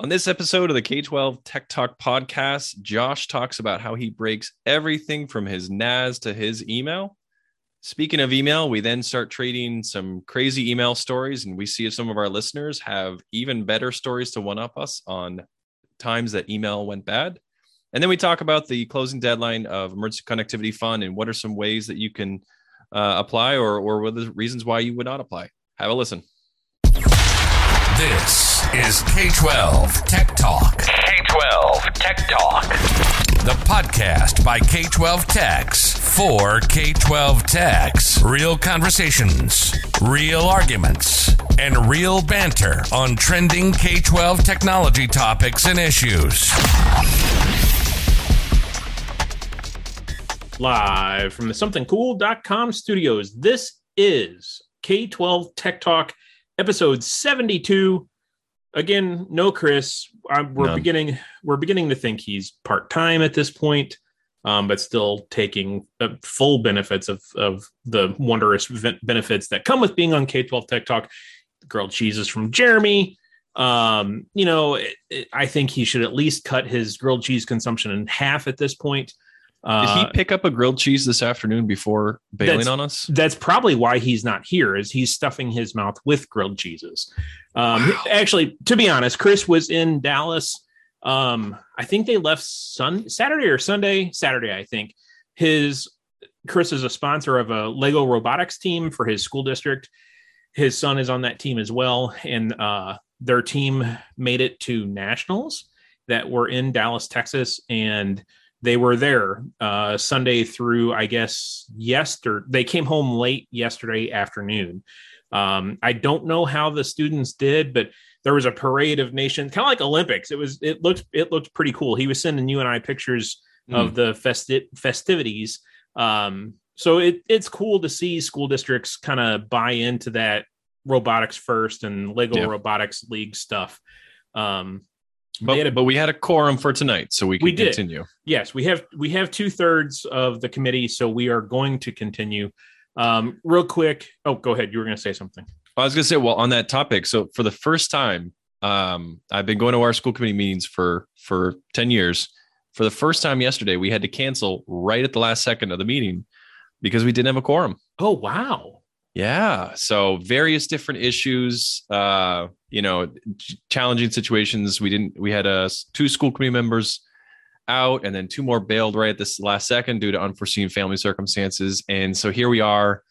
On this episode of the K 12 Tech Talk podcast, Josh talks about how he breaks everything from his NAS to his email. Speaking of email, we then start trading some crazy email stories, and we see if some of our listeners have even better stories to one up us on times that email went bad. And then we talk about the closing deadline of Emergency Connectivity Fund and what are some ways that you can uh, apply or, or what are the reasons why you would not apply. Have a listen. This is K 12 Tech Talk. K 12 Tech Talk. The podcast by K 12 Techs for K 12 Techs. Real conversations, real arguments, and real banter on trending K 12 technology topics and issues. live from the somethingcool.com studios. This is K12 Tech Talk, episode 72. Again, no Chris. I, we're None. beginning we're beginning to think he's part-time at this point, um, but still taking uh, full benefits of of the wondrous benefits that come with being on K12 Tech Talk. Grilled cheeses from Jeremy. Um, you know, it, it- I think he should at least cut his grilled cheese consumption in half at this point. Did Uh, he pick up a grilled cheese this afternoon before bailing on us? that's probably why he's not here is he's stuffing his mouth with grilled cheeses um Wow. actually to be honest chris was in dallas um i think they left sun saturday or sunday saturday i think his chris is a sponsor of a lego robotics team for his school district his son is on that team as well and uh their team made it to nationals that were in dallas texas and they were there uh, Sunday through, I guess, yesterday. They came home late yesterday afternoon. Um, I don't know how the students did, but there was a parade of nations, kind of like Olympics. It was. It looked. It looked pretty cool. He was sending you and I pictures of the festi- festivities. Um, so it, it's cool to see school districts kind of buy into that robotics first and Lego Yeah. Robotics League stuff. Um, But, had a- but we had a quorum for tonight, so we can We did. continue. yes, we have we have two thirds of the committee, so we are going to continue. Um, real quick. Oh, go ahead. You were going to say something. I was gonna say, well, on that topic, so for the first time, um, I've been going to our school committee meetings for for ten years. For the first time yesterday, we had to cancel right at the last second of the meeting because we didn't have a quorum. Oh, wow. Yeah, so various different issues, uh, you know, challenging situations. We didn't. We had uh, two school committee members out, and then two more bailed right at this last second due to unforeseen family circumstances. And so here we are.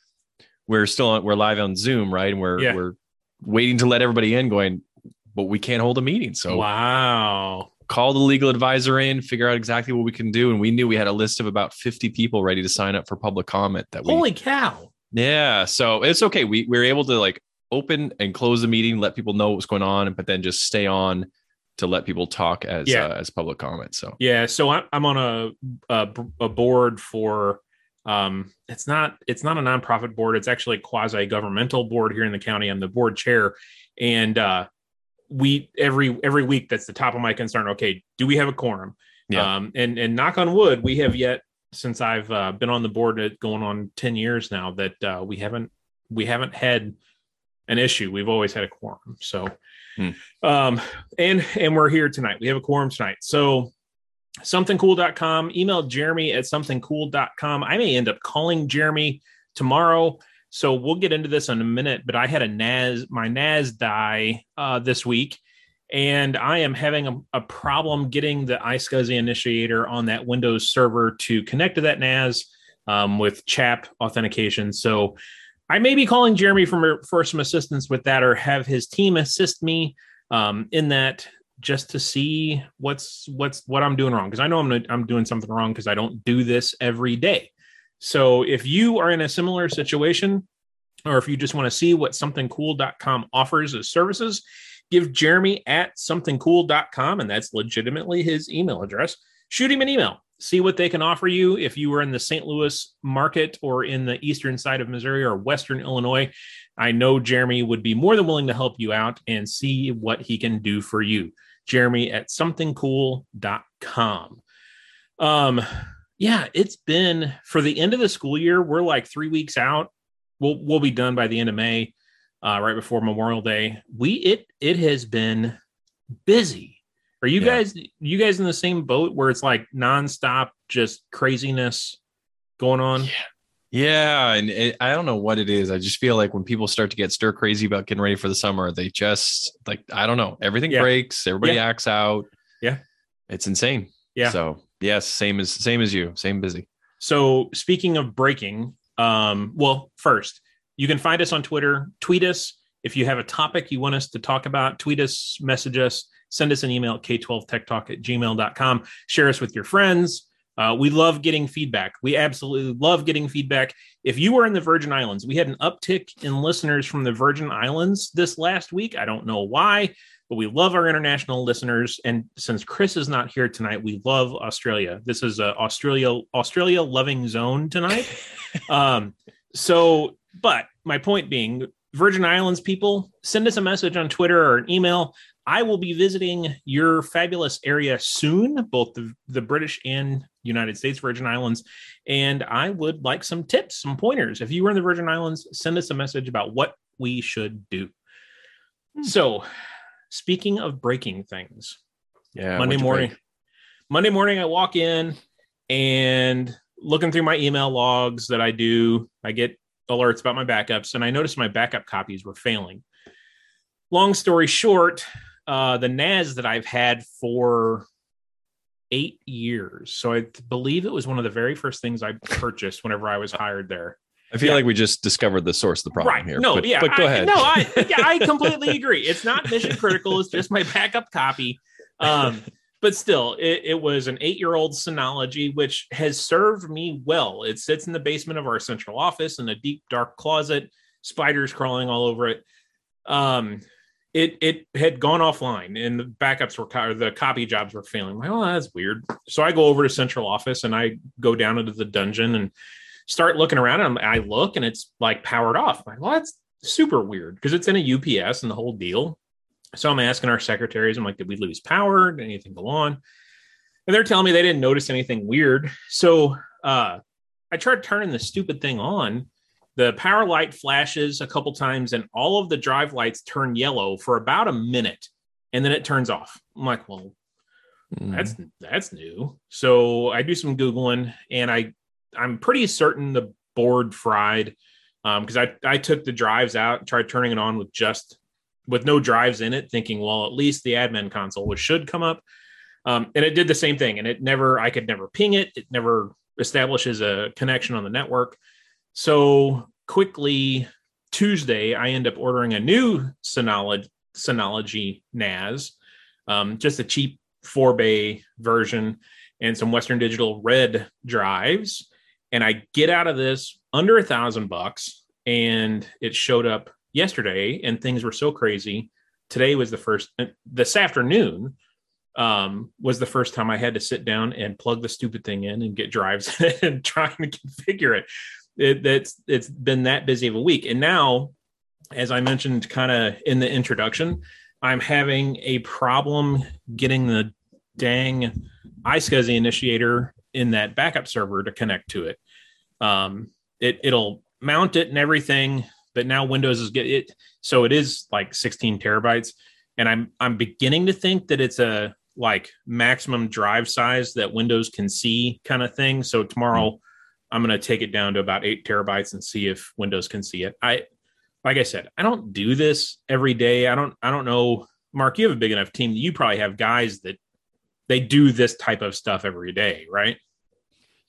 We're still on. We're live on Zoom, right? And we're Yeah. we're waiting to let everybody in. Going, but we can't hold a meeting. So wow. call the legal advisor in, figure out exactly what we can do. And we knew we had a list of about fifty people ready to sign up for public comment. That we Holy cow. yeah, so it's okay. We we were able to like open and close the meeting, let people know what's going on, but then just stay on to let people talk as Yeah. uh, as public comment. So Yeah, so I'm I'm on a a, a board for um it's not it's not a nonprofit board, it's actually a quasi governmental board here in the county. I'm the board chair and uh we every every week that's the top of my concern. Okay, do we have a quorum? Yeah. Um and and knock on wood, we have yet since I've uh, been on the board uh, going on 10 years now that uh we haven't we haven't had an issue. We've always had a quorum. So Hmm. um and and we're here tonight. We have a quorum tonight. So somethingcool.com email jeremy at somethingcool.com i may end up calling jeremy tomorrow so we'll get into this in a minute but i had a nas my nas die uh, this week and i am having a, a problem getting the iscsi initiator on that windows server to connect to that nas um, with chap authentication so i may be calling jeremy for, for some assistance with that or have his team assist me um, in that just to see what's what's what I'm doing wrong because I know I'm I'm doing something wrong because I don't do this every day. So if you are in a similar situation or if you just want to see what somethingcool.com offers as services, give Jeremy at somethingcool.com and that's legitimately his email address. Shoot him an email. See what they can offer you if you are in the St. Louis market or in the eastern side of Missouri or western Illinois. I know Jeremy would be more than willing to help you out and see what he can do for you. Jeremy at somethingcool.com. Um, yeah, it's been for the end of the school year. We're like three weeks out. We'll we'll be done by the end of May, uh, right before Memorial Day. We it it has been busy. Are you Yeah. guys you guys in the same boat where it's like nonstop just craziness going on? Yeah, Yeah, and it, I don't know what it is. I just feel like when people start to get stir crazy about getting ready for the summer, they just like I don't know, everything Yeah. breaks, everybody Yeah. acts out. Yeah. it's insane. Yeah. So yes, same as same as you, same busy. So speaking of breaking, um, well, first, you can find us on Twitter, tweet us. If you have a topic you want us to talk about, tweet us, message us, send us an email at k12techtalk at gmail.com. Share us with your friends. Uh, we love getting feedback. We absolutely love getting feedback. If you were in the Virgin Islands, we had an uptick in listeners from the Virgin Islands this last week. I don't know why, but we love our international listeners. And since Chris is not here tonight, we love Australia. This is a Australia Australia loving zone tonight. um, so, but my point being, Virgin Islands people, send us a message on Twitter or an email. I will be visiting your fabulous area soon, both the, the British and United States Virgin Islands. And I would like some tips, some pointers. If you were in the Virgin Islands, send us a message about what we should do. Hmm. So, speaking of breaking things, Yeah, Monday morning. break? Monday morning, I walk in and looking through my email logs that I do, I get alerts about my backups, and I noticed my backup copies were failing. Long story short, uh, the NAS that I've had for eight years. So I believe it was one of the very first things I purchased whenever I was hired there. I feel Yeah. like we just discovered the source of the problem right. here. No, but, yeah. but go I- ahead. No, I yeah, I completely agree. It's not mission critical. It's just my backup copy. Um, but still, it, it was an eight-year-old Synology, which has served me well. It sits in the basement of our central office in a deep, dark closet, spiders crawling all over it. Um, it it had gone offline, and the backups were or the copy jobs were failing. I'm like, oh, that's weird. So I go over to central office and I go down into the dungeon and start looking around and I look and it's like powered off. I'm like, well, that's super weird because it's in a UPS and the whole deal. So I'm asking our secretaries, I'm like, did we lose power? Did anything go on? And they're telling me they didn't notice anything weird. So uh, I tried turning the stupid thing on. The power light flashes a couple times and all of the drive lights turn yellow for about a minute and then it turns off. I'm like, well, Mm. that's that's new. So I do some googling, and I I'm pretty certain the board fried because I I took the drives out, and tried turning it on with just with no drives in it, thinking well at least the admin console which should come up, um, and it did the same thing, and it never I could never ping it, it never establishes a connection on the network. So quickly Tuesday, I end up ordering a new Synology Synology NAS, um, just a cheap four bay version and some Western Digital red drives. And I get out of this under a thousand bucks, and it showed up yesterday, and things were so crazy. Today was the first, uh, this afternoon um, was the first time I had to sit down and plug the stupid thing in and get drives and trying to configure it. it that's it's been that busy of a week, and now, as I mentioned, kind of in the introduction, I'm having a problem getting the dang iSCSI initiator in that backup server to connect to it. Um, it it'll mount it and everything, but now Windows is get it so it is like 16 terabytes, and I'm I'm beginning to think that it's a like maximum drive size that Windows can see kind of thing. So tomorrow I'm going to take it down to about eight terabytes and see if Windows can see it. I like I said, I don't do this every day. I don't I don't know. Mark, you have a big enough team that you probably have guys that they do this type of stuff every day, right?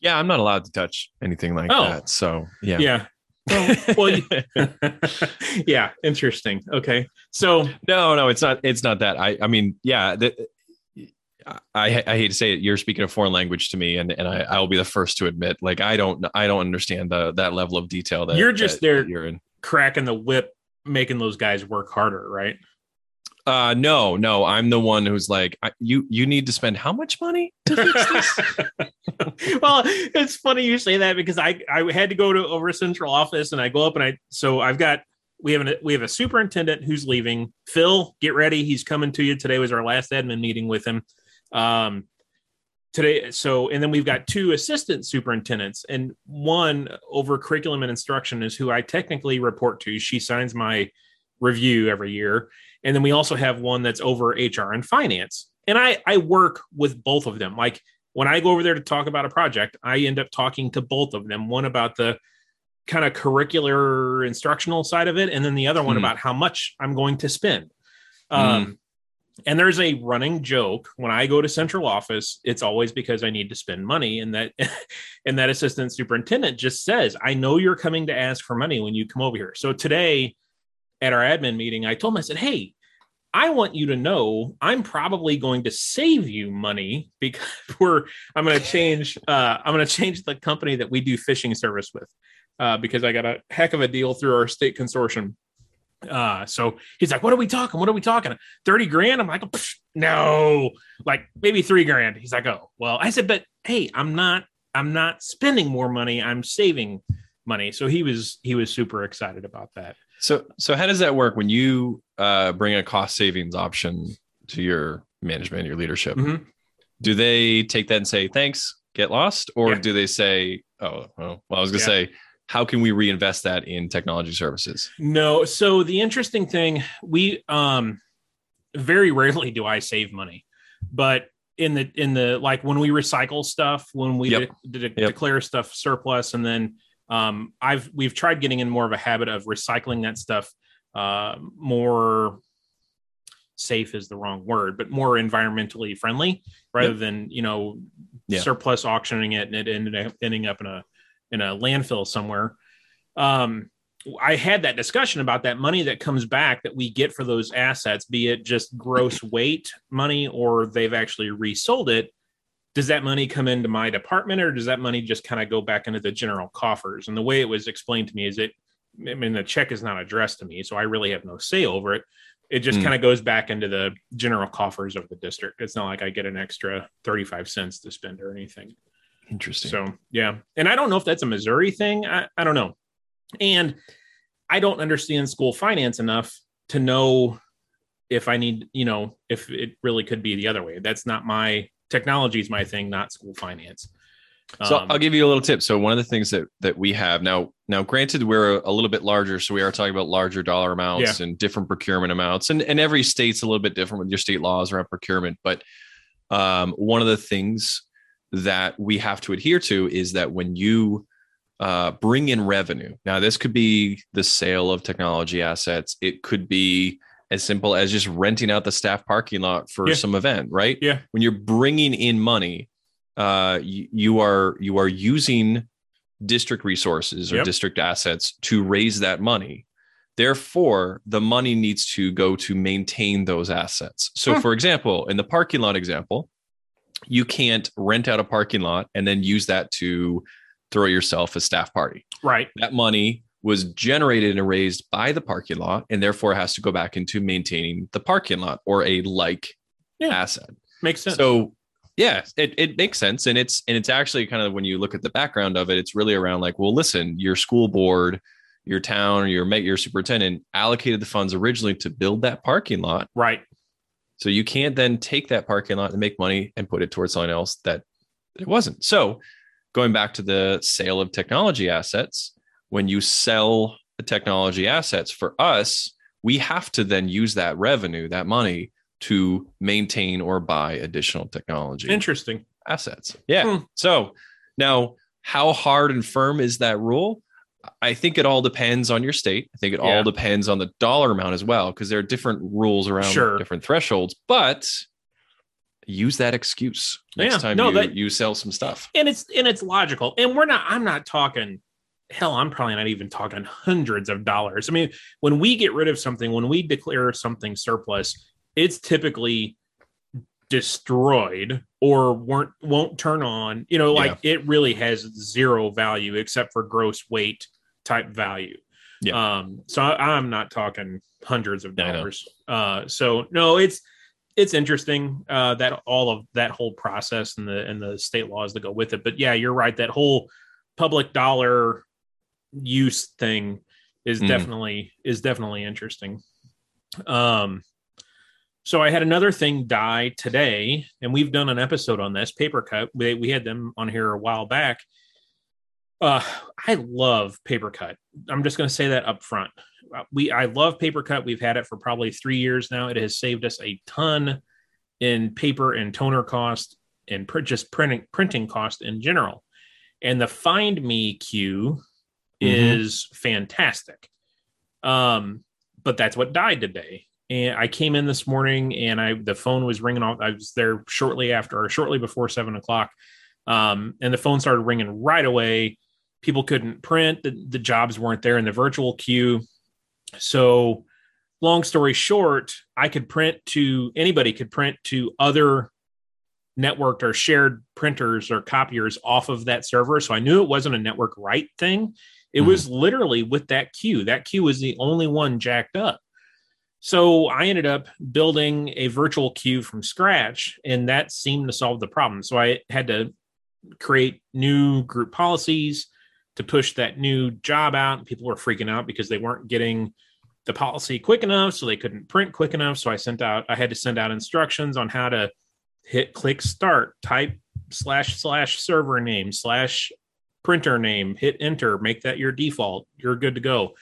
Yeah, I'm not allowed to touch anything like Oh. that. So yeah. Yeah. Well, well yeah, interesting. Okay. So No, no, it's not. It's not that. I, I mean, yeah. The, I, I hate to say it. You're speaking a foreign language to me, and and I, I will be the first to admit, like I don't, I don't understand the that level of detail that You're just that there- You're in. cracking the whip, making those guys work harder, right? Uh, no, no, I'm the one who's like, you, you need to spend how much money to fix this? well, it's funny you say that because I I had to go to over central office and I go up and I so I've got we have an we have a superintendent who's leaving. Phil, get ready, he's coming to you. Today was our last admin meeting with him. Um today so and then we've got two assistant superintendents and one over curriculum and instruction is who I technically report to. She signs my review every year. And then we also have one that's over HR and finance. and I I work with both of them. Like when I go over there to talk about a project, I end up talking to both of them. One about the kind of curricular instructional side of it, and then the other one Hmm. about how much I'm going to spend. Um, and there's a running joke when I go to central office, it's always because I need to spend money. And that and that assistant superintendent just says, I know you're coming to ask for money when you come over here. So today at our admin meeting, I told him, I said, Hey, I want you to know I'm probably going to save you money because we're I'm going to change uh, I'm going to change the company that we do phishing service with uh, because I got a heck of a deal through our state consortium. Uh, so he's like, "What are we talking? What are we talking? Thirty grand?" I'm like, "No, like maybe three grand." He's like, "Oh, well." I said, "But hey, I'm not I'm not spending more money. I'm saving money." So he was he was super excited about that. So, so how does that work when you uh, bring a cost savings option to your management, your leadership? Mhm. Do they take that and say thanks, get lost, or Yeah. do they say, oh, well, well I was going to Yeah. say, how can we reinvest that in technology services? No. So the interesting thing, we um very rarely do I save money, but in the in the like when we recycle stuff, when we Yep. de- de- Yep. declare stuff surplus, and then um I've we've tried getting in more of a habit of recycling that stuff uh more safe is the wrong word, but more environmentally friendly rather Yep. than you know Yeah. surplus auctioning it and it ended up ending up in a in a landfill somewhere. Um, I had that discussion about that money that comes back that we get for those assets, be it just gross weight money or they've actually resold it. Does that money come into my department or does that money just kind of go back into the general coffers? And the way it was explained to me is it, I mean, the check is not addressed to me, so I really have no say over it. It just Hmm. kind of goes back into the general coffers of the district. It's not like I get an extra 35 cents to spend or anything. Interesting. So yeah, and I don't know if that's a Missouri thing. I, I don't know, and I don't understand school finance enough to know if I need, you know, if it really could be the other way. That's not my technology is my thing, not school finance. So Um, I'll give you a little tip. So one of the things that that we have now, now granted we're a, little bit larger, so we are talking about larger dollar amounts and different procurement amounts, and and every state's a little bit different with your state laws around procurement. But um, one of the things that we have to adhere to is that when you uh, bring in revenue, now this could be the sale of technology assets, it could be as simple as just renting out the staff parking lot for Yeah. some event, right? Yeah. When you're bringing in money, uh, you, you are you are using district resources or Yep. district assets to raise that money. Therefore, the money needs to go to maintain those assets. So, Hmm. for example, in the parking lot example, you can't rent out a parking lot and then use that to throw yourself a staff party. right. That money was generated and raised by the parking lot and therefore has to go back into maintaining the parking lot or a like Yeah. asset. Makes sense. So yeah, it, it makes sense. And it's and it's actually kind of when you look at the background of it, it's really around like, well, listen, your school board, your town, your your superintendent allocated the funds originally to build that parking lot. right. So you can't then take that parking lot and make money and put it towards something else that it wasn't. So going back to the sale of technology assets, when you sell the technology assets for us, we have to then use that revenue, that money to maintain or buy additional technology Interesting. assets. Yeah. Hmm. So now, how hard and firm is that rule? I think it all depends on your state. I think it Yeah. all depends on the dollar amount as well, because there are different rules around Sure. different thresholds. But use that excuse next Yeah. time No, you, that- you sell some stuff. and it's and it's logical and we're not i'm not talking hell i'm probably not even talking hundreds of dollars i mean when we get rid of something when we declare something surplus it's typically destroyed or weren't won't turn on you know like it really has zero value except for gross weight type value Yeah. um so I, i'm not talking hundreds of dollars uh so no it's it's interesting uh, that all of that whole process and the and the state laws that go with it. But yeah, you're right. That whole public dollar use thing is Mm. definitely is definitely interesting. Um, so I had another thing die today, and we've done an episode on this PaperCut. We we had them on here a while back. Uh, I love PaperCut. I'm just going to say that up front. We I love PaperCut. We've had it for probably three years now. It has saved us a ton in paper and toner cost and print, just printing printing cost in general. And the Find Me queue Mhm. is fantastic. Um, but that's what died today. And I came in this morning and I the phone was ringing off. I was there shortly after or shortly before seven o'clock. Um, and the phone started ringing right away. People couldn't print, the, the jobs weren't there in the virtual queue. So long story short, I could print to anybody could print to other networked or shared printers or copiers off of that server. So I knew it wasn't a network right thing. It Mhm. was literally with that queue. That queue was the only one jacked up. So I ended up building a virtual queue from scratch, and that seemed to solve the problem. So I had to create new group policies to push that new job out. People were freaking out because they weren't getting the policy quick enough, so they couldn't print quick enough. So I sent out, I had to send out instructions on how to hit click start, type slash slash server name slash printer name, hit enter, make that your default. You're good to go.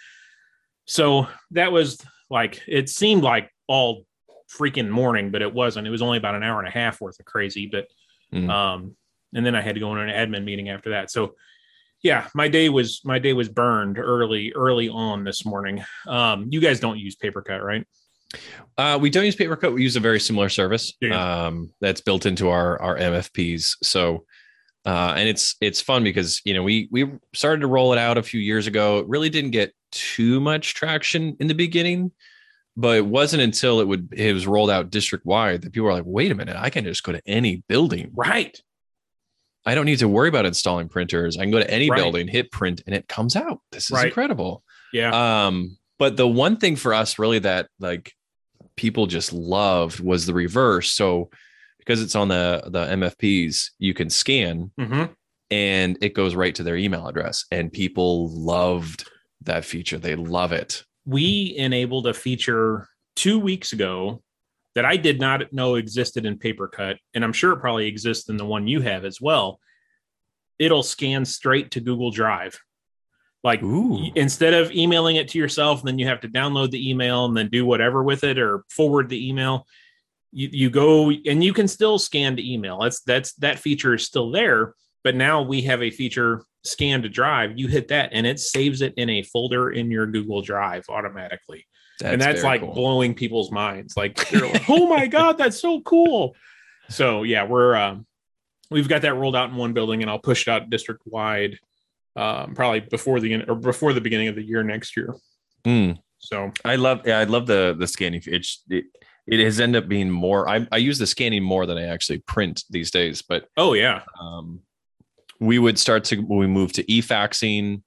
So that was like it seemed like all freaking morning, but it wasn't. It was only about an hour and a half worth of crazy. But Mhm. um, and then I had to go in an admin meeting after that. So yeah, my day was my day was burned early early on this morning. Um, you guys don't use PaperCut, right? Uh, we don't use PaperCut. We use a very similar service Yeah. um, that's built into our our MFPs. So, uh, and it's it's fun because you know we we started to roll it out a few years ago. It really didn't get too much traction in the beginning, but it wasn't until it would it was rolled out district wide that people were like, "Wait a minute, I can just go to any building. Right. I don't need to worry about installing printers. I can go to any Right. building, hit print, and it comes out. This is Right. incredible." Yeah. Um, but the one thing for us really that like people just loved was the reverse. So because it's on the the MFPs, you can scan hmm and it goes right to their email address. And people loved that feature. They love it. we enabled a feature two weeks ago that I did not know existed in PaperCut, and I'm sure it probably exists in the one you have as well. It'll scan straight to Google Drive. Like Ooh. instead of emailing it to yourself, then you have to download the email and then do whatever with it or forward the email. You, you go and you can still scan to email. That's that's that feature is still there, but now we have a feature scan to drive. You hit that and it saves it in a folder in your Google Drive automatically. That's and that's like cool. blowing people's minds. Like, they're like, oh my god, that's so cool. So yeah, we're um, we've got that rolled out in one building, and I'll push it out district wide, um, probably before the end or before the beginning of the year next year. Mm. So I love yeah, I love the the scanning. It's it, it has ended up being more. I, I use the scanning more than I actually print these days, but oh yeah, um, we would start to when we moved to e-faxing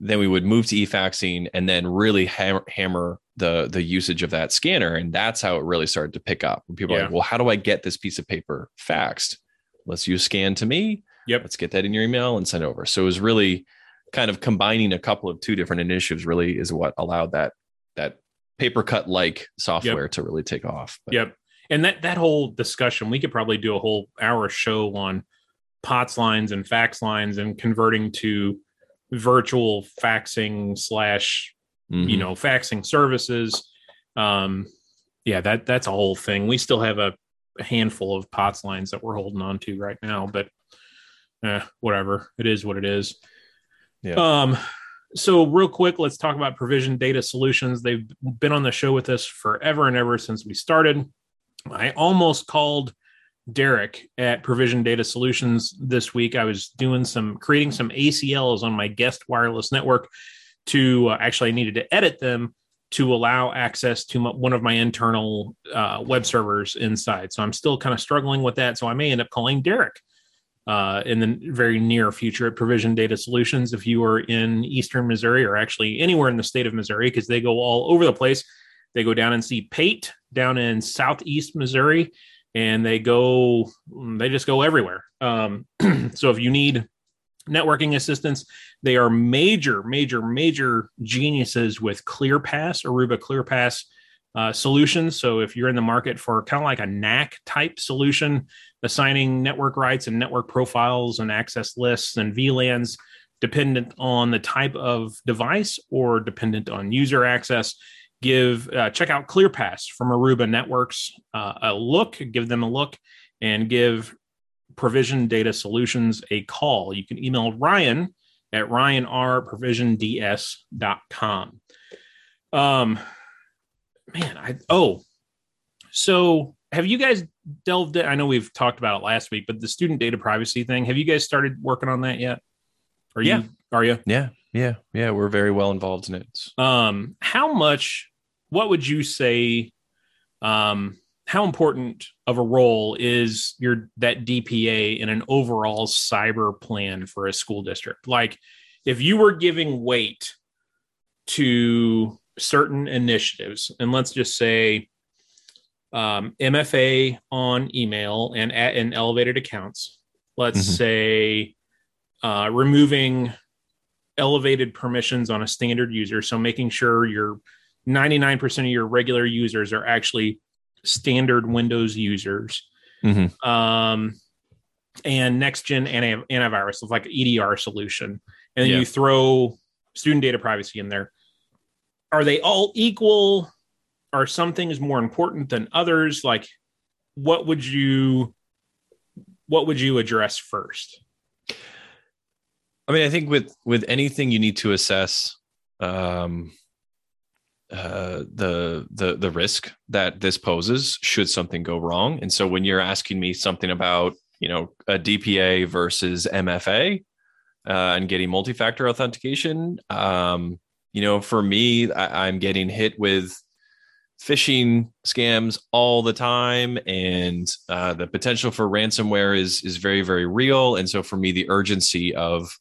then we would move to e-faxing and then really hammer, hammer the the usage of that scanner. And that's how it really started to pick up. When people are like well how do i get this piece of paper faxed? Let's use scan to me. Yep. let's get that in your email and send over. So it was really kind of combining a couple of two different initiatives really is what allowed that that PaperCut like software to really take off But- Yep. And that that whole discussion, we could probably do a whole hour show on POTS lines and fax lines and converting to virtual faxing slash you Mhm. know faxing services. Um, yeah, that that's a whole thing. We still have a, a handful of POTS lines that we're holding on to right now, but eh, whatever. It is what it is. Yeah. Um, so real quick, let's talk about Provision Data Solutions. They've been on the show with us forever and ever since we started. I almost called Derek at Provision Data Solutions this week. I was doing some creating some ACLs on my guest wireless network to uh, actually I needed to edit them to allow access to one of my internal uh, web servers inside. So I'm still kind of struggling with that. So I may end up calling Derek uh, in the very near future at Provision Data Solutions if you are in Eastern Missouri or actually anywhere in the state of Missouri because they go all over the place. They go down and see Pate down in Southeast Missouri, and they go they just go everywhere. Um, so if you need networking assistance, they are major, major, major geniuses with ClearPass, Aruba ClearPass uh, solutions. So if you're in the market for kind of like a NAC type solution, assigning network rights and network profiles and access lists and VLANs dependent on the type of device or dependent on user access, give uh, check out ClearPass from Aruba Networks uh, a look, give them a look, and give Provision Data Solutions a call. You can email Ryan at ryanrprovisionds.com. Um, man, I oh, so have you guys delved in? I know we've talked about it last week, but the student data privacy thing, have you guys started working on that yet? Are Yeah. you are you? Yeah, yeah, yeah. We're very well involved in it. Um, how much what would you say um how important of a role is your that DPA in an overall cyber plan for a school district? Like if you were giving weight to certain initiatives, and let's just say um, MFA on email and at, and elevated accounts. Let's Mhm. say uh, removing elevated permissions on a standard user. So making sure your 99% of your regular users are actually standard Windows users. Mhm. Um, and next gen anti- antivirus of like EDR solution. And then Yeah. you throw student data privacy in there. Are they all equal? Are some things more important than others? Like what would you what would you address first? I mean, I think with with anything you need to assess um, uh, the the the risk that this poses should something go wrong. And so, when you're asking me something about you know a DPA versus MFA uh, and getting multi-factor authentication, um, you know, for me, I, I'm getting hit with phishing scams all the time and uh, the potential for ransomware is is very very real and so for me the urgency of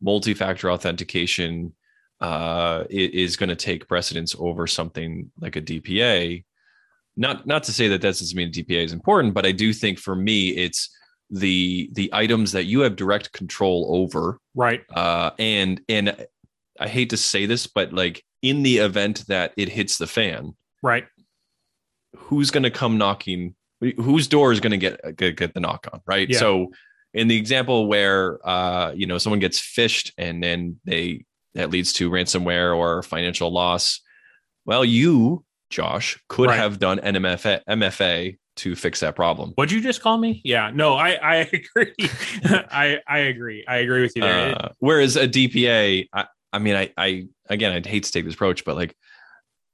multi-factor authentication uh, is going to take precedence over something like a DPA. Not not to say that that doesn't mean DPA is important, but I do think for me it's the the items that you have direct control over, Right. uh, and and I hate to say this, but like in the event that it hits the fan, Right. who's going to come knocking? Whose door is going to get, get get the knock on? Right. Yeah. So in the example where uh, you know someone gets phished and then they that leads to ransomware or financial loss, well, you Josh could Right. have done an MFA, MFA to fix that problem. What'd you just call me? Yeah. No, I I agree. I I agree. I agree with you there. Uh, whereas a DPA, I, I mean, I, I again, I'd hate to take this approach, but like,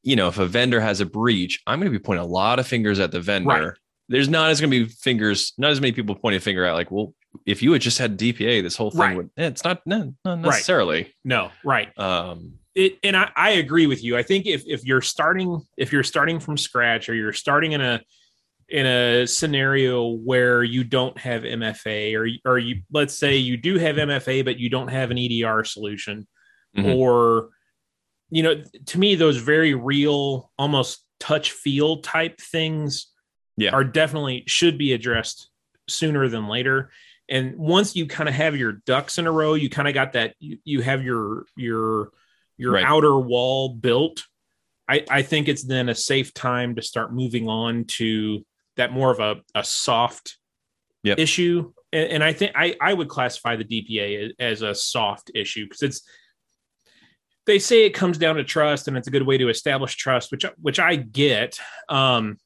you know, if a vendor has a breach, I'm going to be pointing a lot of fingers at the vendor. Right. There's not as going to be fingers, not as many people pointing a finger at like, well, if you had just had DPA, this whole thing Right. would. eh, It's not, no, not necessarily. no, right. Um, it and I, I agree with you. I think if if you're starting if you're starting from scratch or you're starting in a in a scenario where you don't have MFA or or you let's say you do have MFA but you don't have an EDR solution Mhm. or you know to me those very real almost touch feel type things Yeah. are definitely should be addressed sooner than later and once you kind of have your ducks in a row you kind of got that you, you have your your your Right. outer wall built I, I think it's then a safe time to start moving on to that more of a, a soft Yep. issue and, and i think I, I would classify the dpa as a soft issue because it's they say it comes down to trust and it's a good way to establish trust which which i get. Um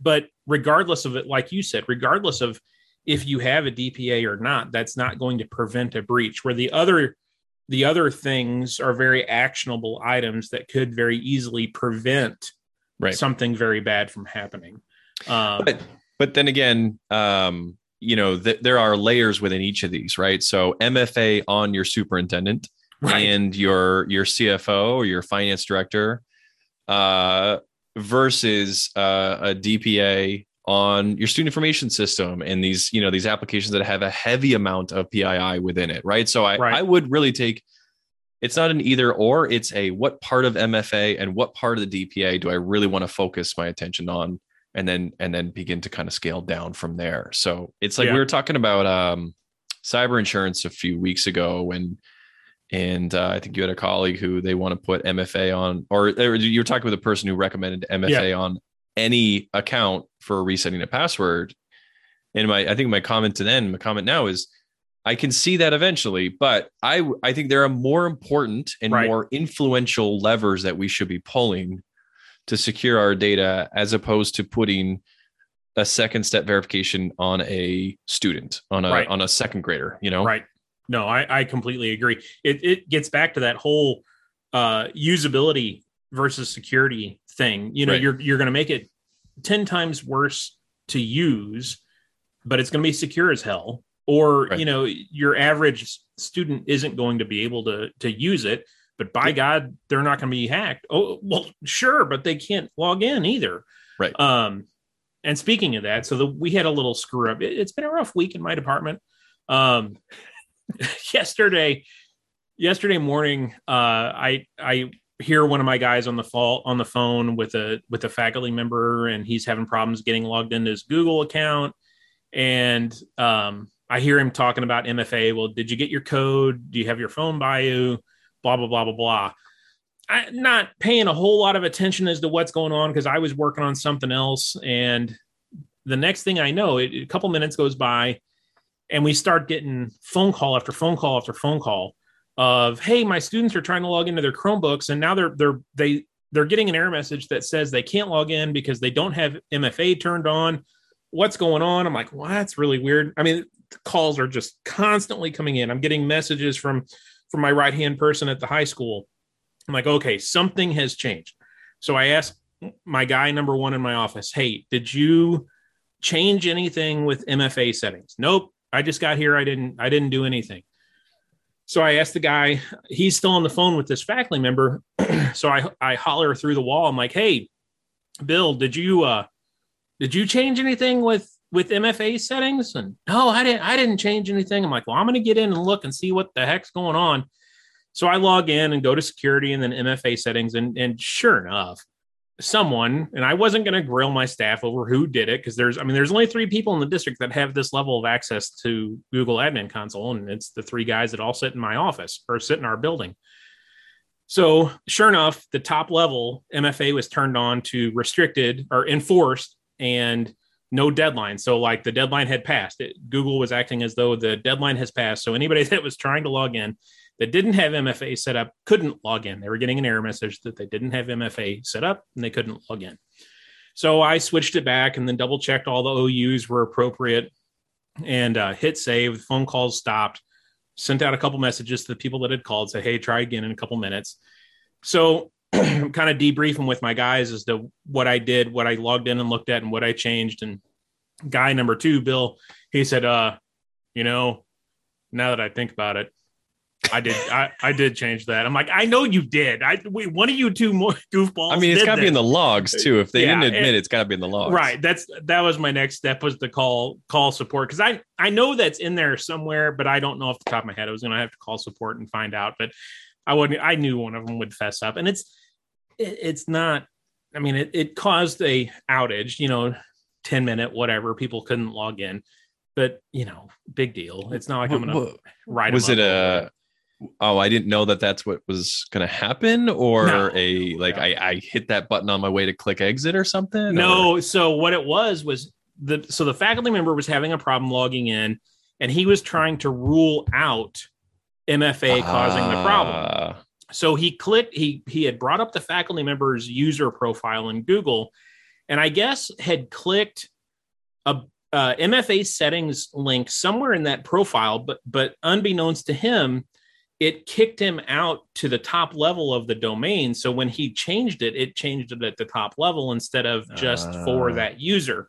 but regardless of it like you said regardless of if you have a dpa or not that's not going to prevent a breach where the other the other things are very actionable items that could very easily prevent Right. something very bad from happening. Um but but then again um you know th- there are layers within each of these right? So mfa on your superintendent right and your your cfo or your finance director uh versus uh, a dpa on your student information system and these you know these applications that have a heavy amount of pii within it right so i Right. i would really take it's not an either or it's a what part of mfa and what part of the dpa do i really want to focus my attention on and then and then begin to kind of scale down from there so it's like Yeah. we were talking about um cyber insurance a few weeks ago when and uh, I think you had a colleague who they want to put MFA on, or, or you were talking with a person who recommended MFA on any account for resetting a password. And my, I think my comment to then, my comment now is, I can see that eventually, but I, I think there are more important and Right. more influential levers that we should be pulling to secure our data as opposed to putting a second step verification on a student on a Right. on a second grader you know Right. No, I, I completely agree. It it gets back to that whole uh usability versus security thing. You know, Right. you're you're gonna make it 10 times worse to use, but it's gonna be secure as hell. Or, Right. you know, your average student isn't going to be able to to use it, but by God, they're not gonna be hacked. Oh well, sure, but they can't log in either. Right. Um and speaking of that, so the, we had a little screw up. It, it's been a rough week in my department. Um, yesterday yesterday morning uh i i hear one of my guys on the fall on the phone with a with a faculty member and he's having problems getting logged into his google account. And um i hear him talking about mfa well did you get your code? Do you have your phone by you? Blah blah blah blah blah. I not paying a whole lot of attention as to what's going on because i was working on something else. And the next thing i know it, a couple minutes goes by and we start getting phone call after phone call after phone call of hey my students are trying to log into their chromebooks and now they're they're they they're getting an error message that says they can't log in because they don't have mfa turned on. What's going on? I'm like well that's really weird. I mean calls are just constantly coming in. I'm getting messages from from my right hand person at the high school. I'm like okay something has changed. So i asked my guy number one in my office hey did you change anything with mfa settings? Nope I just got here. I didn't I didn't do anything. So I asked the guy, he's still on the phone with this faculty member. so I I holler through the wall. I'm like, "Hey, Bill, did you uh did you change anything with with MFA settings?" And no, I didn't I didn't change anything. I'm like, "Well, I'm to get in and look and see what the heck's going on." So I log in and go to security and then MFA settings and and sure enough, someone and i wasn't going to grill my staff over who did it because there's i mean there's only three people in the district that have this level of access to google admin console and it's the three guys that all sit in my office or sit in our building. So sure enough the top level mfa was turned on to restricted or enforced and no deadline. So like the deadline had passed. It, google was acting as though the deadline has passed. So anybody that was trying to log in that didn't have MFA set up couldn't log in. They were getting an error message that they didn't have MFA set up and they couldn't log in. So I switched it back and then double checked all the OUs were appropriate and uh, hit save. Phone calls stopped. Sent out a couple messages to the people that had called, said, "Hey, try again in a couple minutes." So I'm kind of debriefing with my guys as to what I did, what I logged in and looked at, and what I changed. And guy number two, Bill, he said, "Uh, you know, now that I think about it." I did. I, I did change that. I'm like, I know you did. I we, one of you two more goofballs. i mean it's got to be in the logs too if they Yeah, didn't admit it- it, has got to be in the logs right. That's that was my next step was to call call support because I I know that's in there somewhere, but I don't know off the top of my head. I was gonna have to call support and find out, but I wouldn't. I knew one of them would fess up, and it's it, it's not. I mean, it it caused a outage. You know, ten minute whatever. People couldn't log in, but you know, big deal. It's not like I'm gonna Wha- write. was it up a oh i didn't know that that's what was going to happen or No. a like No. I, I hit that button on my way to click exit or something or- No, so what it was was the so the faculty member was having a problem logging in, and he was trying to rule out MFA causing the problem. Ah, So he clicked. He he had brought up the faculty member's user profile in Google, and I guess had clicked a uh, MFA settings link somewhere in that profile, but but unbeknownst to him, it kicked him out to the top level of the domain. So when he changed it, it changed it at the top level instead of just for Ah. that user.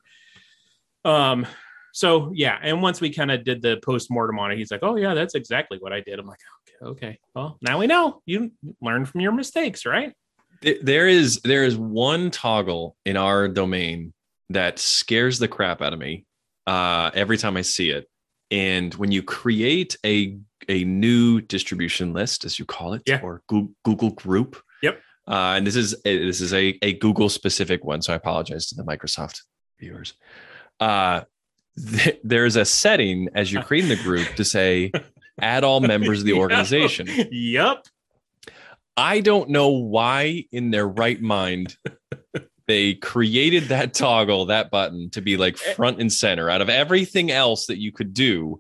Um. So yeah, and once we kind of did the post mortem on it, he's like, "Oh yeah, that's exactly what I did." I'm like, "Okay, okay. Well, now we know. You learn from your mistakes, right?" There is there is one toggle in our domain that scares the crap out of me uh, every time I see it. And when you create a a new distribution list, as you call it, Yeah. or Google group, Yep. Uh, and this is a, this is a, a Google specific one, so I apologize to the Microsoft viewers. Uh, th- there's a setting as you're creating the group to say add all members of the organization. yep. I don't know why in their right mind they created that toggle, that button to be like front and center out of everything else that you could do.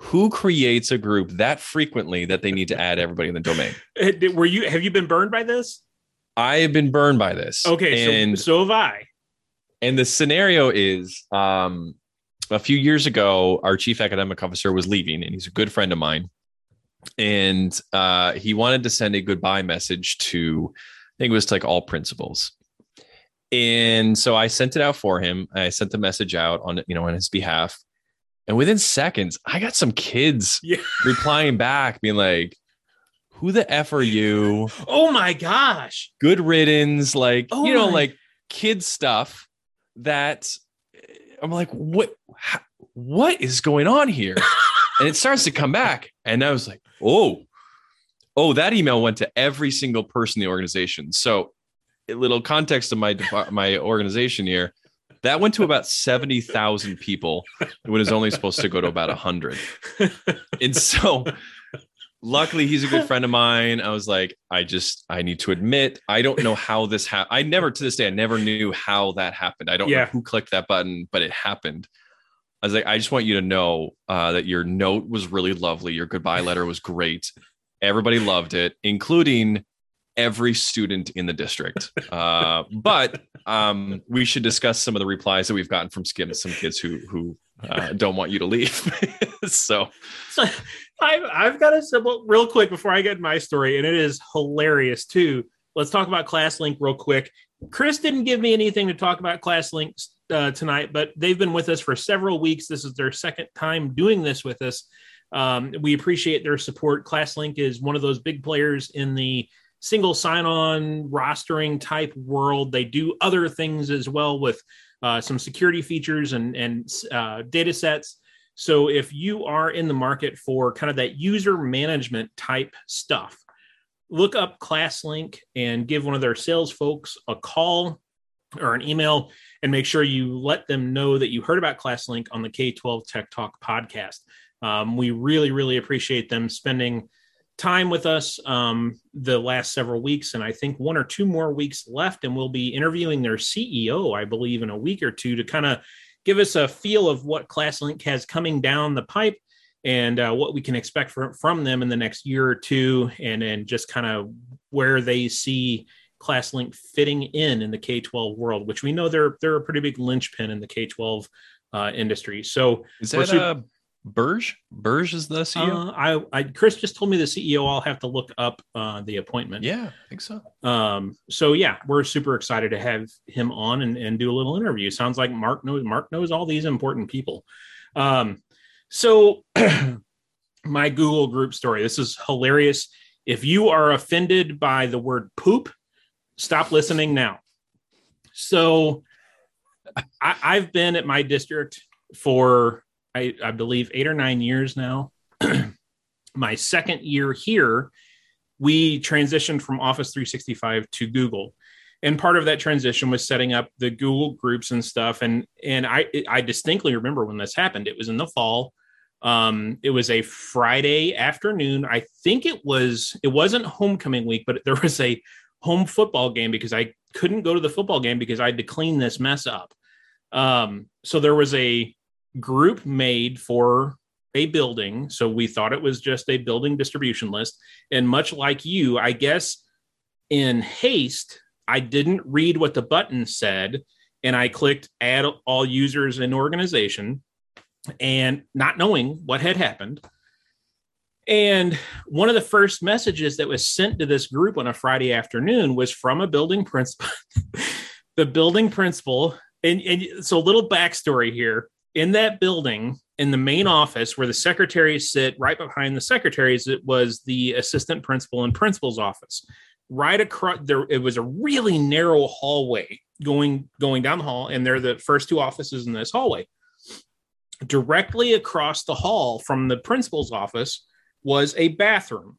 Who creates a group that frequently that they need to add everybody in the domain? Uh, Were you? Have you been burned by this? I have been burned by this. Okay, and so so have I. and the scenario is um a few years ago our chief academic officer was leaving and he's a good friend of mine and uh he wanted to send a goodbye message to i think it was to like all principals and so i sent it out for him i sent the message out on you know on his behalf and within seconds i got some kids Yeah. replying back being like who the f are you Oh my gosh. good riddance, like Oh you know, my- like kid stuff that eh, I'm like, what how, what is going on here? and it starts to come back. And I was like, oh, oh, that email went to every single person in the organization. So a little context of my my organization here. That went to about 70,000 people when it was only supposed to go to about 100. And so luckily he's a good friend of mine. I was like, I just I need to admit, I don't know how this happened. I never to this day I never knew how that happened. I don't Yeah. know who clicked that button, but it happened. I was like, I just want you to know uh, that your note was really lovely. Your goodbye letter was great. Everybody loved it, including every student in the district. Uh, but um, we should discuss some of the replies that we've gotten from skim some kids who who uh, don't want you to leave. so So I've, I've got a simple, real quick before I get my story, and it is hilarious too. Let's talk about ClassLink real quick. Chris didn't give me anything to talk about ClassLink uh, tonight, but they've been with us for several weeks. This is their second time doing this with us. Um, we appreciate their support. ClassLink is one of those big players in the single sign-on rostering type world. They do other things as well with uh, some security features and and uh, data sets. So if you are in the market for kind of that user management type stuff, look up ClassLink and give one of their sales folks a call or an email and make sure you let them know that you heard about ClassLink on the K12 Tech Talk podcast. Um, we really, really appreciate them spending time with us um, the last several weeks, and I think one or two more weeks left, and we'll be interviewing their CEO, I believe, in a week or two to kind of give us a feel of what ClassLink has coming down the pipe and uh, what we can expect from, from them in the next year or two, and then just kind of where they see ClassLink fitting in in the K-12 world, which we know they're they're a pretty big linchpin in the K-12 uh, industry. So is that super- uh, Burge? Burge is the CEO. uh, I, I Chris just told me the CEO. I'll have to look up uh, the appointment. yeah, I think so. Um, so yeah, we're super excited to have him on and, and do a little interview. Sounds like Mark knows Mark knows all these important people. Um, so my Google group story. This is hilarious. If you are offended by the word poop, stop listening now. So I, I've been at my district for I, I believe eight or nine years now. my second year here, we transitioned from Office 365 to Google. And part of that transition was setting up the Google groups and stuff. And and I I distinctly remember when this happened. It was in the fall. Um, it was a Friday afternoon. I think it was it wasn't homecoming week, but there was a home football game because I couldn't go to the football game because I had to clean this mess up. Um, so there was a group made for a building. So we thought it was just a building distribution list. And much like you, I guess in haste, I didn't read what the button said and I clicked add all users in organization and not knowing what had happened. And one of the first messages that was sent to this group on a Friday afternoon was from a building principal. the building principal, and, and so a little backstory here in that building, in the main office where the secretaries sit, right behind the secretaries, it was the assistant principal and principal's office. Right across there, it was a really narrow hallway going going down the hall, and they're the first two offices in this hallway. Directly across the hall from the principal's office was a bathroom.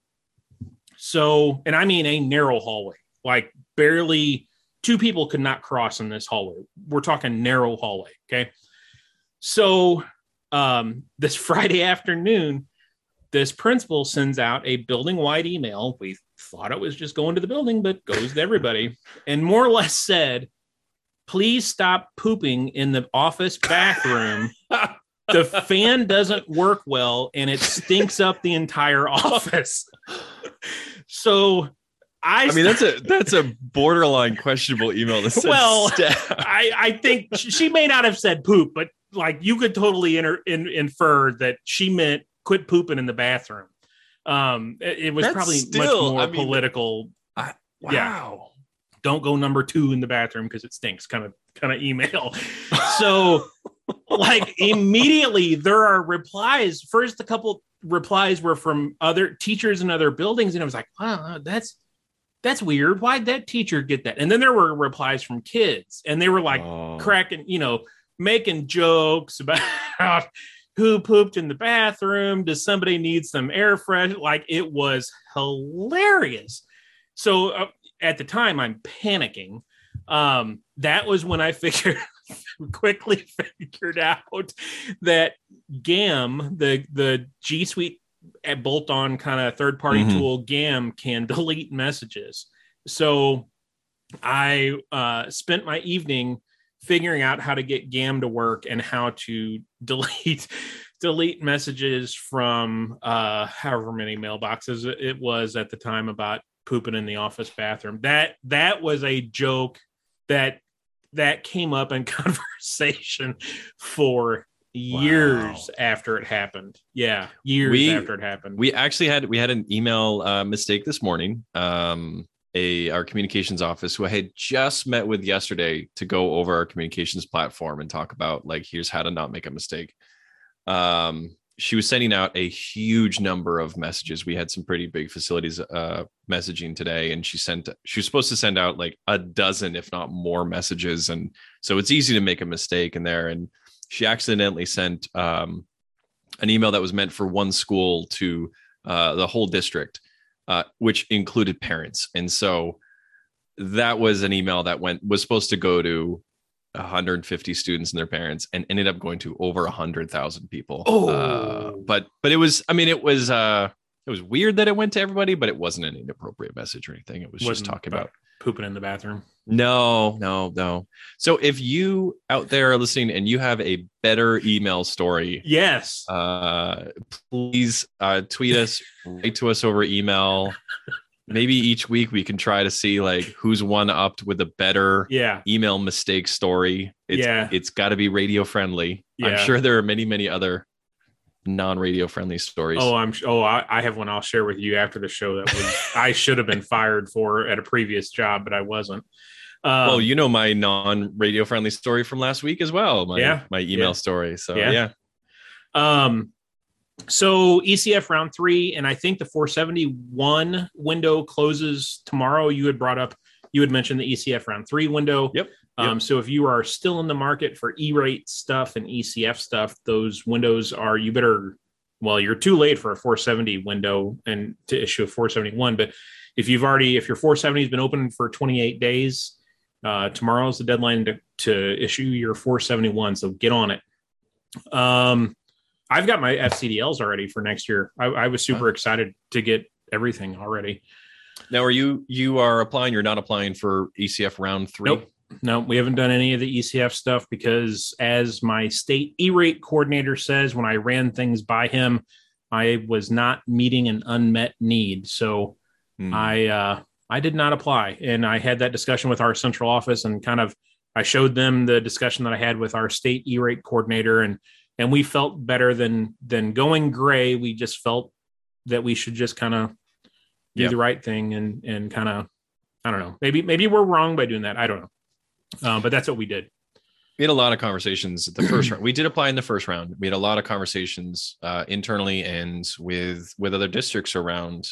So, and I mean a narrow hallway, like barely two people could not cross in this hallway. We're talking narrow hallway. Okay. So, um, this Friday afternoon, this principal sends out a building wide email. We thought it was just going to the building, but goes to everybody, and more or less said, please stop pooping in the office bathroom. the fan doesn't work well and it stinks up the entire office. So I, I mean, that's a that's a borderline questionable email. That says Well. I, I think she may not have said poop, but like you could totally inter, in, infer that she meant quit pooping in the bathroom. Um, it, it was That's probably still- much more I mean- political. wow. yeah. Don't go number two in the bathroom because it stinks. Kind of kind of email. So, like immediately there are replies. First, a couple replies were from other teachers in other buildings, and I was like, wow, that's that's weird. Why'd that teacher get that? And then there were replies from kids, and they were like Oh. cracking, you know, making jokes about who pooped in the bathroom. Does somebody need some air fresh? Like it was hilarious. So uh, at the time, I'm panicking. Um, that was when I figured quickly figured out that GAM, the the G Suite at bolt on kind of third party Mhm. tool, GAM can delete messages. So I uh, spent my evening figuring out how to get GAM to work and how to delete delete messages from uh, however many mailboxes it- was at the time about pooping in the office bathroom. That that was a joke that that came up in conversation for years after it happened. Yeah, years We- after it happened. We actually had we had an email uh, mistake this morning. Um, a our communications office who I had just met with yesterday to go over our communications platform and talk about like here's how to not make a mistake. Um, she was sending out a huge number of messages. We had some pretty big facilities uh, messaging today, and she sent she was supposed to send out like a dozen, if not more, messages, and so it's easy to make a mistake in there. And she accidentally sent um, an email that was meant for one school to uh, the whole district, uh, which included parents. And so that was an email that went was supposed to go to 150 students and their parents, and ended up going to over 100,000 people. Oh. Uh, but but it was I mean it was uh it was weird that it went to everybody, but it wasn't an inappropriate message or anything. It was just Wasn't talking about about pooping in the bathroom. no, no, no. So if you out there are listening and you have a better email story, Yes. uh, please uh, tweet us, write to us over email. Maybe each week we can try to see like who's one upped with a better yeah. email mistake story. It's, Yeah. it's got to be radio friendly. Yeah. I'm sure there are many, many other non-radio friendly stories. Oh, I'm. Oh, I, I have one. I'll share with you after the show. That was I should have been fired for at a previous job, but I wasn't. Um, well, you know my non-radio friendly story from last week as well. My, Yeah. my email Yeah. story. So Yeah. yeah. Um, so ECF round three, and I think the 471 window closes tomorrow. You had brought up, you had mentioned the ECF round three window. Yep. Um, so if you are still in the market for E-rate stuff and ECF stuff, those windows are you better. Well, you're too late for a 470 window and to issue a 471. But if you've already, if your 470 has been open for 28 days, uh, is the deadline to, to issue your 471. So get on it. Um, I've got my FCDLs already for next year. I, I was super excited to get everything already. Now, are you you are applying? You're not applying for ECF round three. Nope. No, we haven't done any of the ECF stuff because, as my state E rate coordinator says, when I ran things by him, I was not meeting an unmet need. So Hmm. I uh, I did not apply, and I had that discussion with our central office, and kind of I showed them the discussion that I had with our state E rate coordinator, and and we felt better than than going gray. We just felt that we should just kind of do the right thing and and kind of I don't know maybe maybe we're wrong by doing that. I don't know, uh, but that's what we did. we had a lot of conversations at the first round. We did apply in the first round. We had a lot of conversations uh, internally and with with other districts around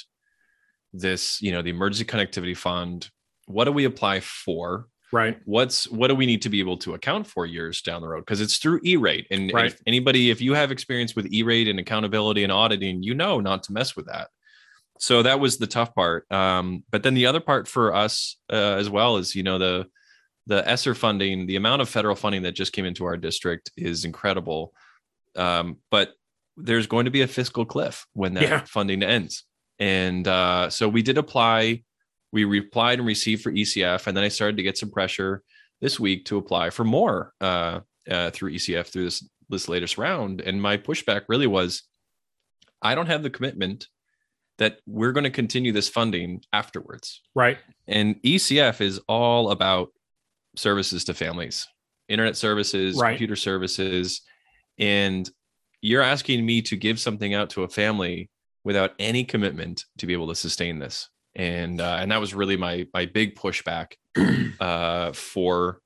this. You know, the emergency connectivity fund. What do we apply for? Right. What's what do we need to be able to account for years down the road? Because it's through E-rate, and, and Right. if anybody, if you have experience with E-rate and accountability and auditing, you know not to mess with that. So that was the tough part. Um, but then the other part for us uh, as well is, you know, the the ESSER funding, the amount of federal funding that just came into our district is incredible. Um, but there's going to be a fiscal cliff when that Yeah. funding ends. And uh, so we did apply. We replied and received for ECF, and then I started to get some pressure this week to apply for more uh, uh, through ECF through this this latest round. And my pushback really was, I don't have the commitment that we're going to continue this funding afterwards. Right. And ECF is all about services to families, internet services, Right. computer services. And you're asking me to give something out to a family without any commitment to be able to sustain this. And uh, and that was really my my big pushback uh, for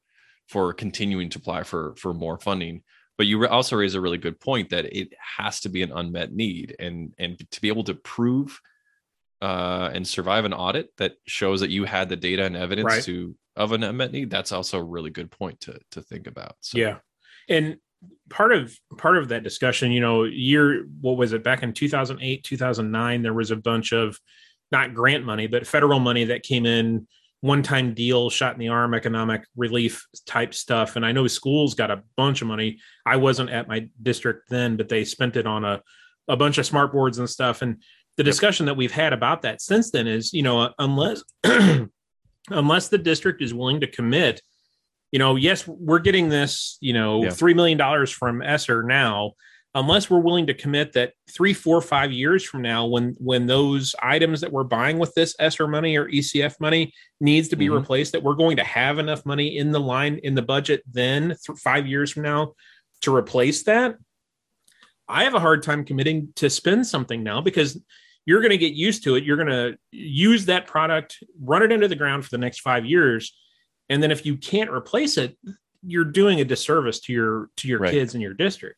for continuing to apply for for more funding. But you also raise a really good point that it has to be an unmet need, and and to be able to prove uh, and survive an audit that shows that you had the data and evidence Right. to of an unmet need. That's also a really good point to to think about. So, Yeah. And part of part of that discussion, you know, year what was it back in 2008, 2009 there was a bunch of not grant money, but federal money that came in one-time deal, shot in the arm economic relief type stuff and I know schools got a bunch of money. I wasn't at my district then, but they spent it on a a bunch of smart boards and stuff and the discussion that we've had about that since then is, you know, unless unless the district is willing to commit you know, yes, we're getting this, you know, Yeah. $3 million from ESSER now, unless we're willing to commit that three, four, five years from now, when, when those items that we're buying with this ESSER money or ECF money needs to be Mhm. replaced, that we're going to have enough money in the line in the budget then th- five years from now to replace that. I have a hard time committing to spend something now because you're going to get used to it. You're going to use that product, run it into the ground for the next five years, and then if you can't replace it, you're doing a disservice to your to your Right. kids in your district.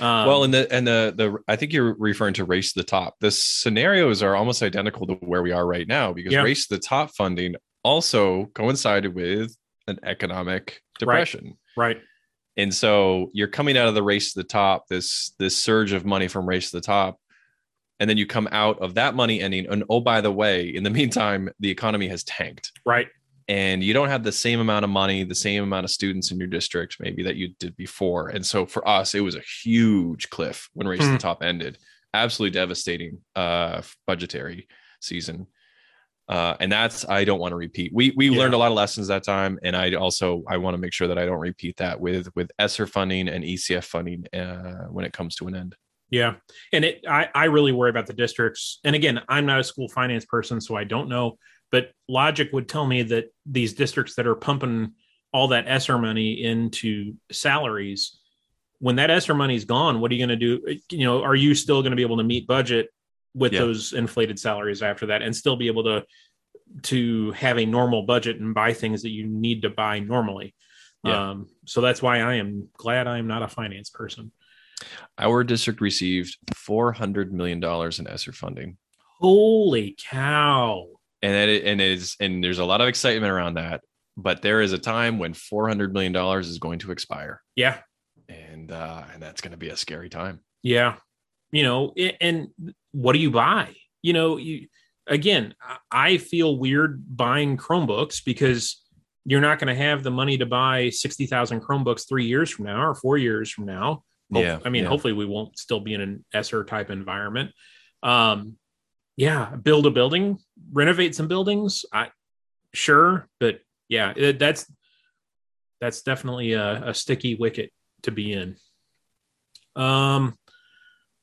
Um, well, and the and the the I think you're referring to race to the top. The scenarios are almost identical to where we are right now because Yeah. race to the top funding also coincided with an economic depression. right, And so you're coming out of the race to the top, this this surge of money from race to the top, and then you come out of that money ending. And oh, by the way, in the meantime, the economy has tanked, right, and you don't have the same amount of money, the same amount of students in your district, maybe that you did before. And so for us, it was a huge cliff when race to Hmm. the top ended. Absolutely devastating uh, budgetary season. Uh, and that's I don't want to repeat. We we Yeah. learned a lot of lessons that time, and I also I want to make sure that I don't repeat that with with ESSER funding and ECF funding uh, when it comes to an end. yeah. And it, I I really worry about the districts. And again, I'm not a school finance person, so I don't know. But logic would tell me that these districts that are pumping all that ESSER money into salaries, when that ESSER money is gone, what are you going to do? You know, are you still going to be able to meet budget with Yeah. those inflated salaries after that, and still be able to to have a normal budget and buy things that you need to buy normally? Yeah. Um, so that's why I am glad I am not a finance person. Our district received four hundred million dollars in ESSER funding, Holy cow! And it and it is and there's a lot of excitement around that. But there is a time when four hundred million dollars is going to expire, Yeah, and uh, and that's going to be a scary time. Yeah. You know, and what do you buy? You know, you again, I- feel weird buying Chromebooks because you're not going to have the money to buy 60,000 Chromebooks 3 years from now or 4 years from now. Hope- Yeah, I mean, yeah. hopefully we won't still be in an ESSER type environment. Um yeah, build a building, renovate some buildings. I sure, but yeah, it, that's that's definitely a, a sticky wicket to be in. Um,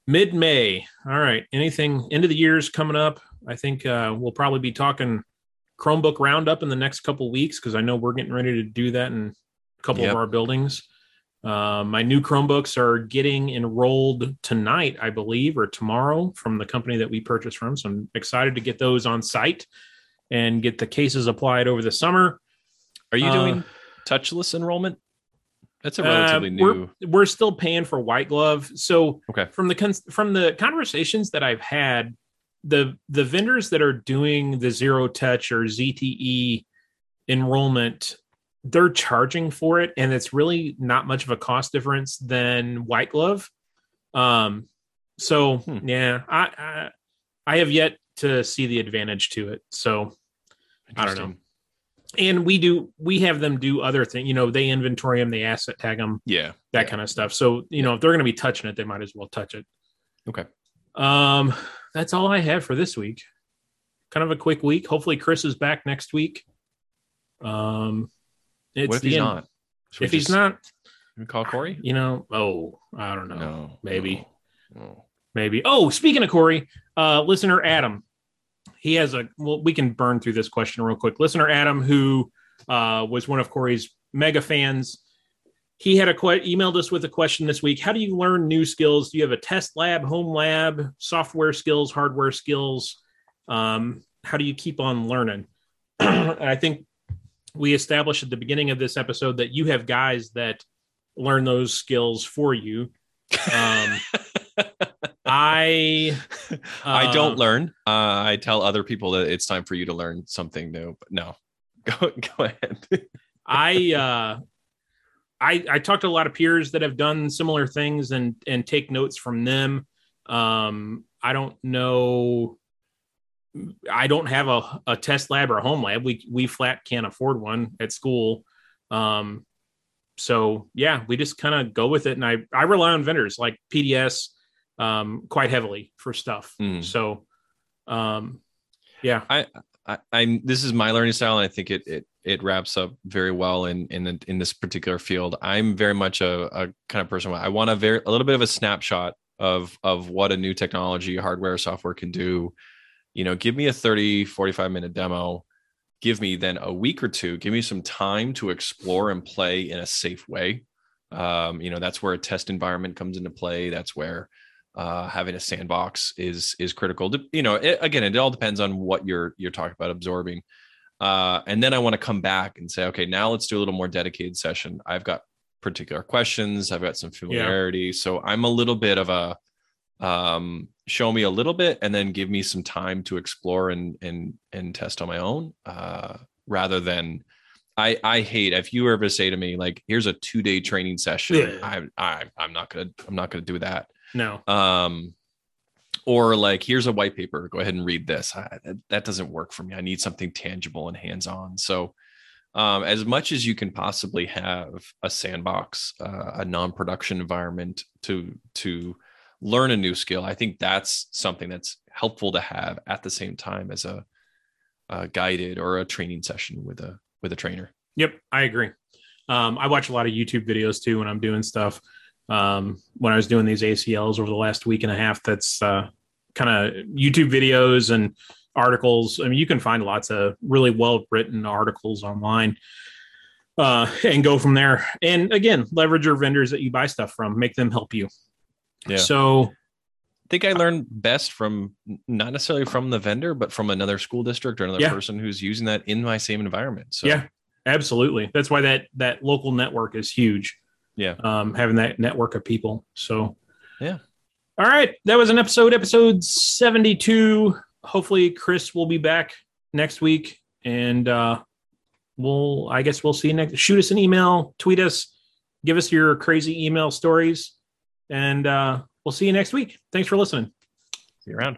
mid May. All right. Anything end of the year's coming up? I think uh, we'll probably be talking Chromebook roundup in the next couple weeks because I know we're getting ready to do that in a couple Yep. of our buildings. Uh, my new Chromebooks are getting enrolled tonight, I believe, or tomorrow from the company that we purchased from. So I'm excited to get those on site and get the cases applied over the summer. Are you Uh, doing touchless enrollment? That's a Uh, relatively new. We're, we're still paying for white glove. So Okay. from the cons- from the conversations that I've had, the the vendors that are doing the zero touch or ZTE enrollment, they're charging for it, and it's really not much of a cost difference than white glove. Um, so Hmm. yeah, I, I I have yet to see the advantage to it. So I don't know. And we do we have them do other things. You know, they inventory them, they asset tag them, Yeah. that yeah. kind of stuff. So, you know, if they're going to be touching it, they might as well touch it. Okay. Um, that's all I have for this week. Kind of a quick week. Hopefully, Chris is back next week. Um, it's What if he's end. not? Should If he's just- not, we call Corey? you know, oh, I don't know. No. maybe. No. no. maybe. Oh, speaking of Corey, uh, listener Adam, he has a. Well, we can burn through this question real quick. Listener Adam, who uh, was one of Corey's mega fans, he had a que- emailed us with a question this week. How do you learn new skills? Do you have a test lab, home lab, software skills, hardware skills? Um, how do you keep on learning? and I think we established at the beginning of this episode that you have guys that learn those skills for you. Um, I I don't uh, learn. Uh, I tell other people that it's time for you to learn something new. But no, go go ahead. I uh I I talked to a lot of peers that have done similar things and and take notes from them. Um I don't know I don't have a, a test lab or a home lab. We we flat can't afford one at school. Um so yeah, we just kind of go with it and I I rely on vendors like PDS um quite heavily for stuff. Mm. So um yeah. I, I, I'm this is my learning style, and I think it it it wraps up very well in in the, in this particular field. I'm very much a, a kind of person. I want a very a little bit of a snapshot of of what a new technology, hardware, software can do. You know, give me a 30, 45 minute demo. Give me then a week or two. Give me some time to explore and play in a safe way. Um, you know, that's where a test environment comes into play. That's where uh, having a sandbox is is critical. To, you know, it, again, it all depends on what you're you're talking about absorbing. Uh, and then I want to come back and say, okay, now let's do a little more dedicated session. I've got particular questions. I've got some familiarity, so I'm a little bit of a um, show me a little bit, and then give me some time to explore and and and test on my own, uh, rather than. I, I hate if you ever say to me like here's a two day training session Yeah. I, I I'm not gonna I'm not gonna do that No. um or like here's a white paper go ahead and read this I, that- doesn't work for me i need something tangible and hands-on so um, as much as you can possibly have a sandbox uh, a non-production environment to to learn a new skill i think that's something that's helpful to have at the same time as a, a guided or a training session with a with a trainer Yep, I agree. Um, I watch a lot of YouTube videos too when I'm doing stuff. Um, when I was doing these ACLs over the last week and a half, that's uh, kind of YouTube videos and articles. I mean, you can find lots of really well written articles online uh, and go from there. And again, leverage your vendors that you buy stuff from, make them help you. Yeah. So, I think I learned best from not necessarily from the vendor, but from another school district or another Yeah. person who's using that in my same environment. So yeah, absolutely. That's why that that local network is huge. Yeah. Um, having that network of people. So Yeah. All right. That was an episode, episode 72. Hopefully Chris will be back next week. And uh we'll I guess we'll see you next shoot us an email, tweet us, give us your crazy email stories, and uh we'll see you next week. Thanks for listening. see you around.